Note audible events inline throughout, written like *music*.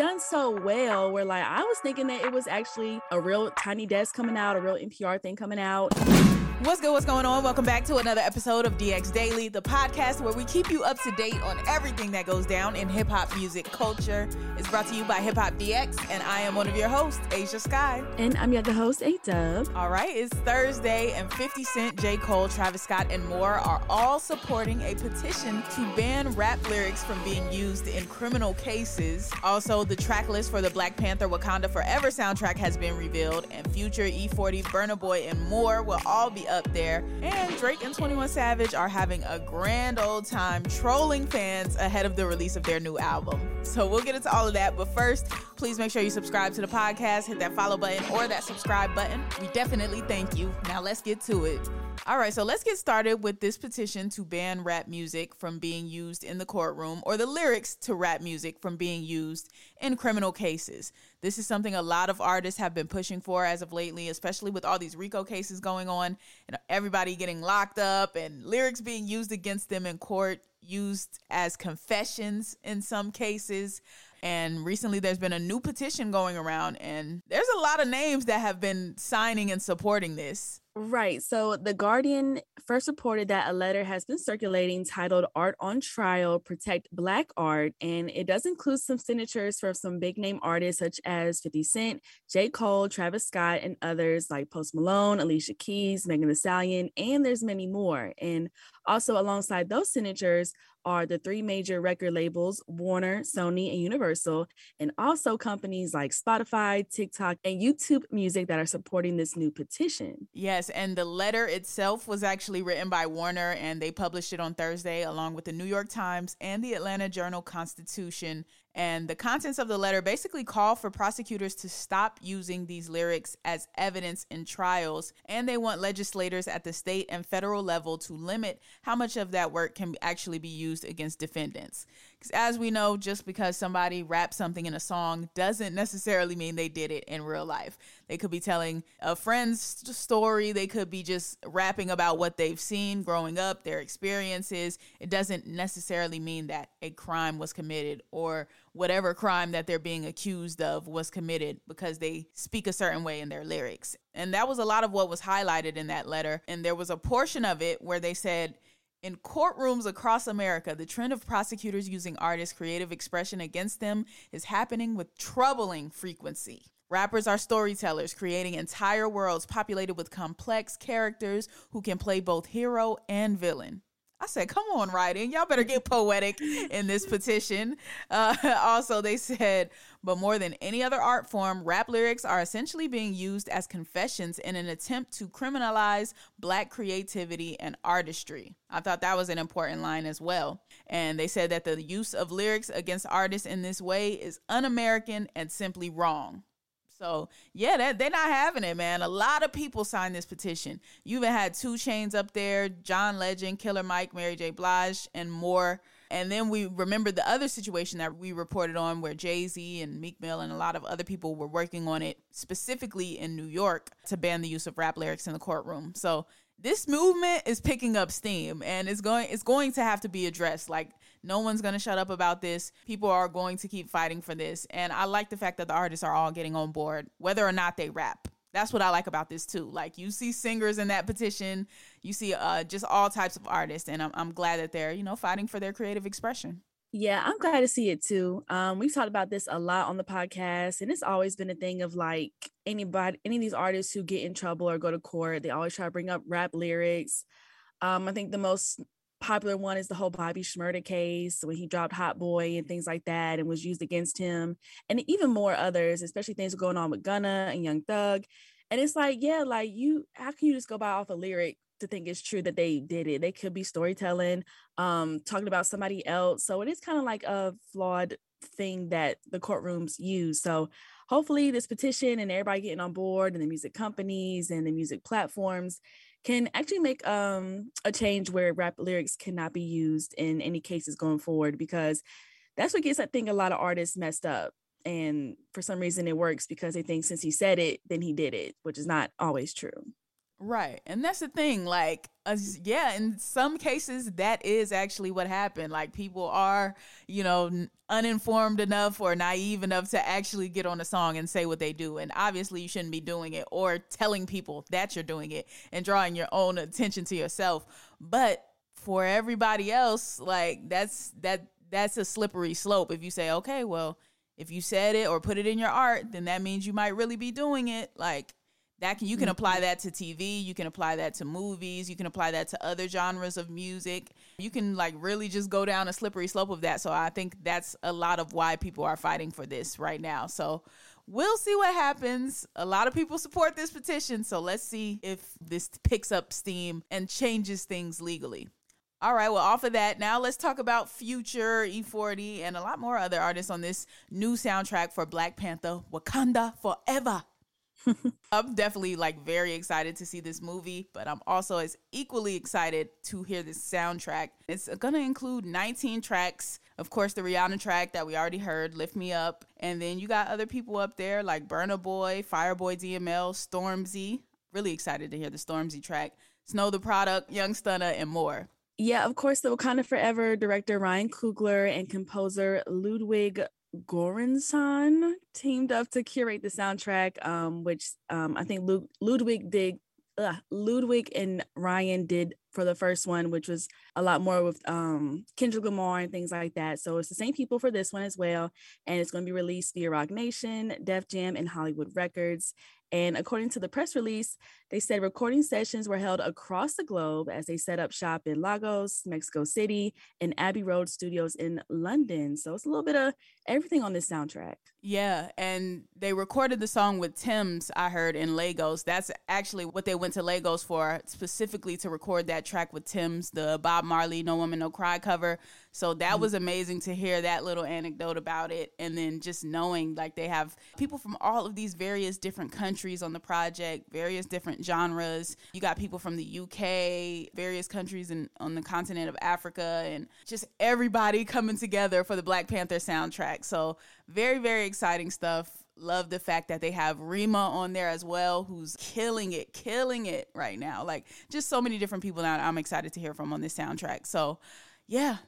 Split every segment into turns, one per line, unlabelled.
Done so well where like I was thinking that it was actually a real tiny desk coming out, a real NPR thing coming out.
What's good? What's going on? Welcome back to another episode of DX Daily, the podcast where we keep you up to date on everything that goes down in hip hop music culture. It's brought to you by Hip Hop DX, and I am one of your hosts, Ashia Skye.
And I'm your other host, A Dub.
All right, it's Thursday, and 50 Cent, J. Cole, Travis Scott, and more are all supporting a petition to ban rap lyrics from being used in criminal cases. Also, the track list for the Black Panther Wakanda Forever soundtrack has been revealed, and Future, E40, Burna Boy, and more will all be up there. And Drake and 21 Savage are having a grand old time trolling fans ahead of the release of their new album. So we'll get into all of that. But first, please make sure you subscribe to the podcast, hit that follow button or that subscribe button. We definitely thank you. Now let's get to it. All right, so let's get started with this petition to ban rap music from being used in the courtroom or the lyrics to rap music from being used in criminal cases. This is something a lot of artists have been pushing for as of lately, especially with all these RICO cases going on and everybody getting locked up and lyrics being used against them in court, used as confessions in some cases. And recently, there's been a new petition going around, and there's a lot of names that have been signing and supporting this.
Right. So The Guardian first reported that a letter has been circulating titled Art on Trial Protect Black Art. And it does include some signatures from some big name artists such as 50 Cent, J. Cole, Travis Scott, and others like Post Malone, Alicia Keys, Megan Thee Stallion, and there's many more. And also alongside those signatures are the three major record labels Warner, Sony, and Universal, and also companies like Spotify, TikTok, and YouTube Music that are supporting this new petition.
Yes, and the letter itself was actually written by Warner, and they published it on Thursday along with the New York Times and the Atlanta Journal Constitution. And the contents of the letter basically call for prosecutors to stop using these lyrics as evidence in trials. And they want legislators at the state and federal level to limit how much of that work can actually be used against defendants. Because as we know, just because somebody raps something in a song doesn't necessarily mean they did it in real life. They could be telling a friend's story, they could be just rapping about what they've seen growing up, their experiences. It doesn't necessarily mean that a crime was committed or whatever crime that they're being accused of was committed because they speak a certain way in their lyrics. And that was a lot of what was highlighted in that letter. And there was a portion of it where they said, in courtrooms across America, the trend of prosecutors using artists' creative expression against them is happening with troubling frequency. Rappers are storytellers, creating entire worlds populated with complex characters who can play both hero and villain. I said, come on, writing. Y'all better get poetic in this petition. *laughs* Uh, also, they said, but more than any other art form, rap lyrics are essentially being used as confessions in an attempt to criminalize black creativity and artistry. I thought that was an important line as well. And they said that the use of lyrics against artists in this way is un American and simply wrong. So yeah, that they're not having it, man. A lot of people signed this petition. You even had 2 Chainz up there, John Legend, Killer Mike, Mary J. Blige, and more. And then we remember the other situation that we reported on where Jay Z and Meek Mill and a lot of other people were working on it specifically in New York to ban the use of rap lyrics in the courtroom. So this movement is picking up steam and it's going it's going to have to be addressed. Like no one's going to shut up about this. People are going to keep fighting for this. And I like the fact that the artists are all getting on board, whether or not they rap. That's what I like about this too. Like you see singers in that petition, you see uh, just all types of artists, and I'm, I'm glad that they're you know fighting for their creative expression.
Yeah, I'm glad to see it too. Um, we've talked about this a lot on the podcast, and it's always been a thing of like anybody, any of these artists who get in trouble or go to court, they always try to bring up rap lyrics. Um, I think the most popular one is the whole Bobby Shmurda case when he dropped Hot Boy and things like that and was used against him, and even more others, especially things going on with Gunna and Young Thug. And it's like, yeah, like you, how can you just go by off a lyric to think it's true that they did it? They could be storytelling, um, talking about somebody else. So it is kind of like a flawed thing that the courtrooms use. So hopefully this petition and everybody getting on board and the music companies and the music platforms can actually make um, a change where rap lyrics cannot be used in any cases going forward because that's what gets I think a lot of artists messed up. And for some reason it works because they think since he said it, then he did it, which is not always true.
Right. And that's the thing. Like, uh, yeah, in some cases, that is actually what happened. Like, people are, you know, uninformed enough or naive enough to actually get on a song and say what they do. And obviously, you shouldn't be doing it or telling people that you're doing it and drawing your own attention to yourself. But for everybody else, like, that's that that's a slippery slope. If you say, okay, well, if you said it or put it in your art, then that means you might really be doing it. Like, that can you can apply mm-hmm. that to TV, you can apply that to movies, you can apply that to other genres of music. You can like really just go down a slippery slope of that. So I think that's a lot of why people are fighting for this right now. So we'll see what happens. A lot of people support this petition, so let's see if this picks up steam and changes things legally. All right, well, off of that, now let's talk about Future, E40, and a lot more other artists on this new soundtrack for Black Panther Wakanda Forever. *laughs* I'm definitely like very excited to see this movie, but I'm also as equally excited to hear this soundtrack. It's going to include 19 tracks. Of course, the Rihanna track that we already heard, Lift Me Up. And then you got other people up there like Burna Boy, Fireboy DML, Stormzy. Really excited to hear the Stormzy track. Snow Tha Product, Young Stunna, and more.
Yeah, of course, the Wakanda Forever director Ryan Coogler and composer Ludwig Göransson teamed up to curate the soundtrack, um, which um, I think Lud- Ludwig did. Uh, Ludwig and Ryan did for the first one, which was a lot more with um, Kendrick Lamar and things like that. So it's the same people for this one as well, and it's going to be released via Roc Nation, Def Jam, and Hollywood Records. And according to the press release, they said recording sessions were held across the globe as they set up shop in Lagos, Mexico City, and Abbey Road Studios in London. So it's a little bit of everything on this soundtrack.
Yeah, and they recorded the song with Tems, I heard, in Lagos. That's actually what they went to Lagos for, specifically to record that track with Tems, the Bob Marley No Woman No Cry cover. So that mm-hmm. was amazing to hear that little anecdote about it. And then just knowing like they have people from all of these various different countries on the project, various different genres. You got people from the UK, various countries in, on the continent of Africa, and just everybody *laughs* coming together for the Black Panther soundtrack. So very, very exciting stuff. Love the fact that they have Rema on there as well, who's killing it, killing it right now. Like just so many different people now I'm excited to hear from on this soundtrack. So yeah,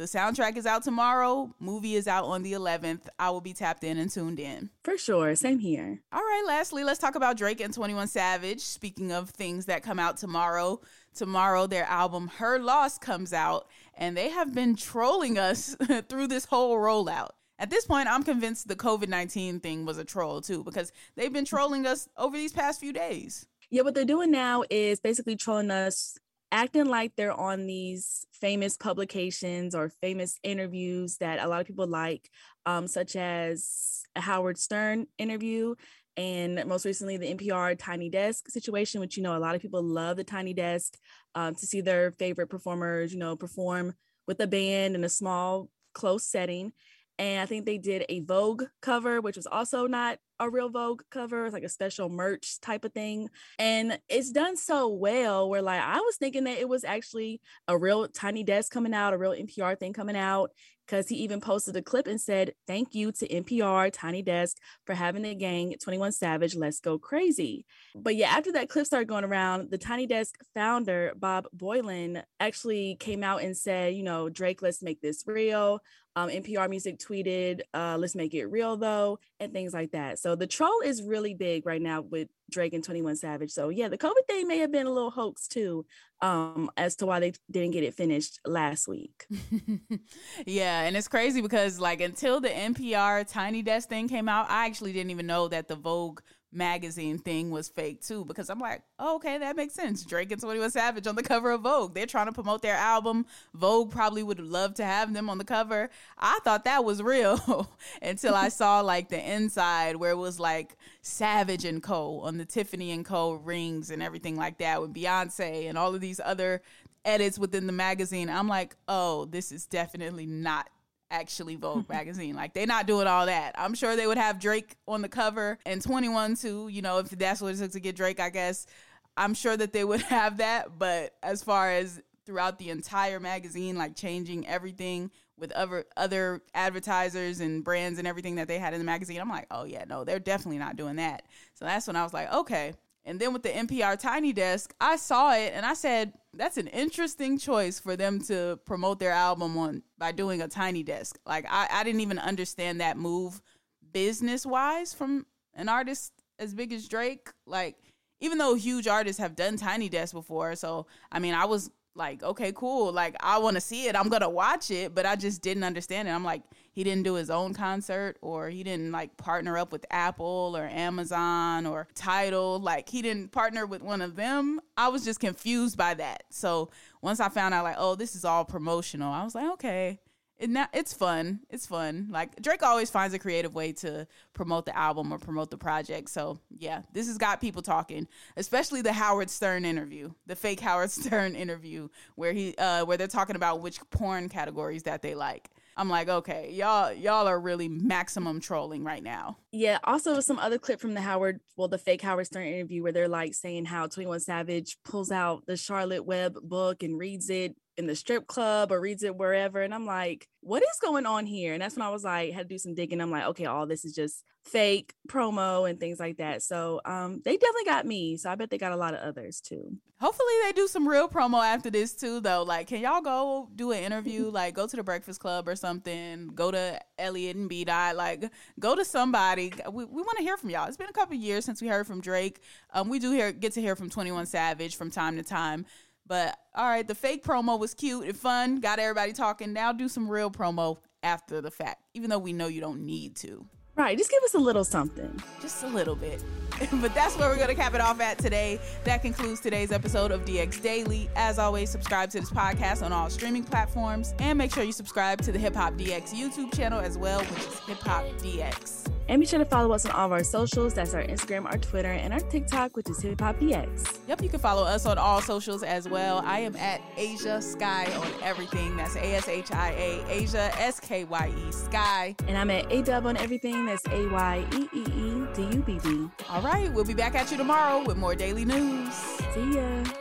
the soundtrack is out tomorrow. Movie is out on the 11th. I will be tapped in and tuned in.
For sure. Same here.
All right. Lastly, let's talk about Drake and 21 Savage. Speaking of things that come out tomorrow, tomorrow their album Her Loss comes out, and they have been trolling us *laughs* through this whole rollout. At this point, I'm convinced the COVID 19 thing was a troll too, because they've been trolling us over these past few days.
Yeah, what they're doing now is basically trolling us acting like they're on these famous publications or famous interviews that a lot of people like, um, such as a Howard Stern interview. And most recently, the NPR Tiny Desk situation, which, you know, a lot of people love the Tiny Desk um, to see their favorite performers, you know, perform with a band in a small, close setting. And I think they did a Vogue cover, which was also not a real Vogue cover. It's like a special merch type of thing. And it's done so well where like I was thinking that it was actually a real tiny desk coming out, a real NPR thing coming out because he even posted a clip and said, Thank you to NPR Tiny Desk for having the gang 21 Savage, let's go crazy. But yeah, after that clip started going around, the Tiny Desk founder, Bob Boilen, actually came out and said, You know, Drake, let's make this real. Um, NPR Music tweeted, uh, let's make it real though, and things like that. So the troll is really big right now with Drake and 21 Savage. So yeah, the COVID thing may have been a little hoax too, um, as to why they didn't get it finished last week. *laughs*
yeah, and it's crazy because like until the NPR Tiny Desk thing came out, I actually didn't even know that the Vogue magazine thing was fake too because I'm like, oh, okay, that makes sense. Drake and 21 Savage on the cover of Vogue. They're trying to promote their album. Vogue probably would love to have them on the cover. I thought that was real *laughs* until I saw like the inside where it was like Savage and Co. on the Tiffany and Co. rings and everything like that with Beyonce and all of these other edits within the magazine. I'm like, oh, this is definitely not actually Vogue *laughs* magazine. Like they're not doing all that. I'm sure they would have Drake on the cover and 21 too, you know, if that's what it took to get Drake, I guess. I'm sure that they would *laughs* have that, but as far as throughout the entire magazine like changing everything with other other advertisers and brands and everything that they had in the magazine, I'm like, "Oh yeah, no, they're definitely not doing that." So that's when I was like, "Okay, and then with the NPR Tiny Desk, I saw it and I said, that's an interesting choice for them to promote their album on by doing a Tiny Desk. Like I, I didn't even understand that move business wise from an artist as big as Drake. Like even though huge artists have done Tiny Desk before, so I mean I was like, okay, cool. Like I want to see it. I'm gonna watch it, but I just didn't understand it. I'm like, he didn't do his own concert, or he didn't like partner up with Apple or Amazon or Tidal. Like he didn't partner with one of them. I was just confused by that. So once I found out, like, oh, this is all promotional, I was like, okay it not, it's fun. It's fun. Like Drake always finds a creative way to promote the album or promote the project. So yeah, this has got people talking, especially the Howard Stern interview, the fake Howard *laughs* Stern interview, where he uh, where they're talking about which porn categories that they like. I'm like, okay, y'all y'all are really maximum trolling right now.
Yeah. Also, some other clip from the Howard, well, the fake Howard Stern interview where they're like saying how 21 Savage pulls out the Charlotte Web book and reads it in the strip club or reads it wherever. And I'm like, what is going on here? And that's when I was like, had to do some digging. I'm like, okay, all this is just fake promo and things like that. So um, they definitely got me. So I bet they got a lot of others too.
Hopefully they do some real promo after this too, though. Like, can y'all go do an interview? *laughs* like, go to the Breakfast Club or something. Go to Elliott and B Dot. Like, go to somebody. We, we want to hear from y'all. It's been a couple years since we heard from Drake. Um, we do hear get to hear from Twenty One Savage from time to time. But all right, the fake promo was cute and fun, got everybody talking. Now do some real promo after the fact, even though we know you don't need to.
Right, just give us a little something.
Just a little bit. *laughs* but that's where we're going to cap it off at today. That concludes today's episode of DX Daily. As always, subscribe to this podcast on all streaming platforms and make sure you subscribe to the Hip Hop DX YouTube channel as well, which is Hip Hop DX.
And be sure to follow us on all of our socials. That's our Instagram, our Twitter, and our TikTok, which is Hip Hop DX.
Yep, you can follow us on all socials as well. I am at Ashia Skye on everything. That's A S H I A, Ashia S K Y E Skye.
And I'm at Ayeeedubb on everything. That's A Y E E E D U B B.
All right, we'll be back at you tomorrow with more daily news.
See ya.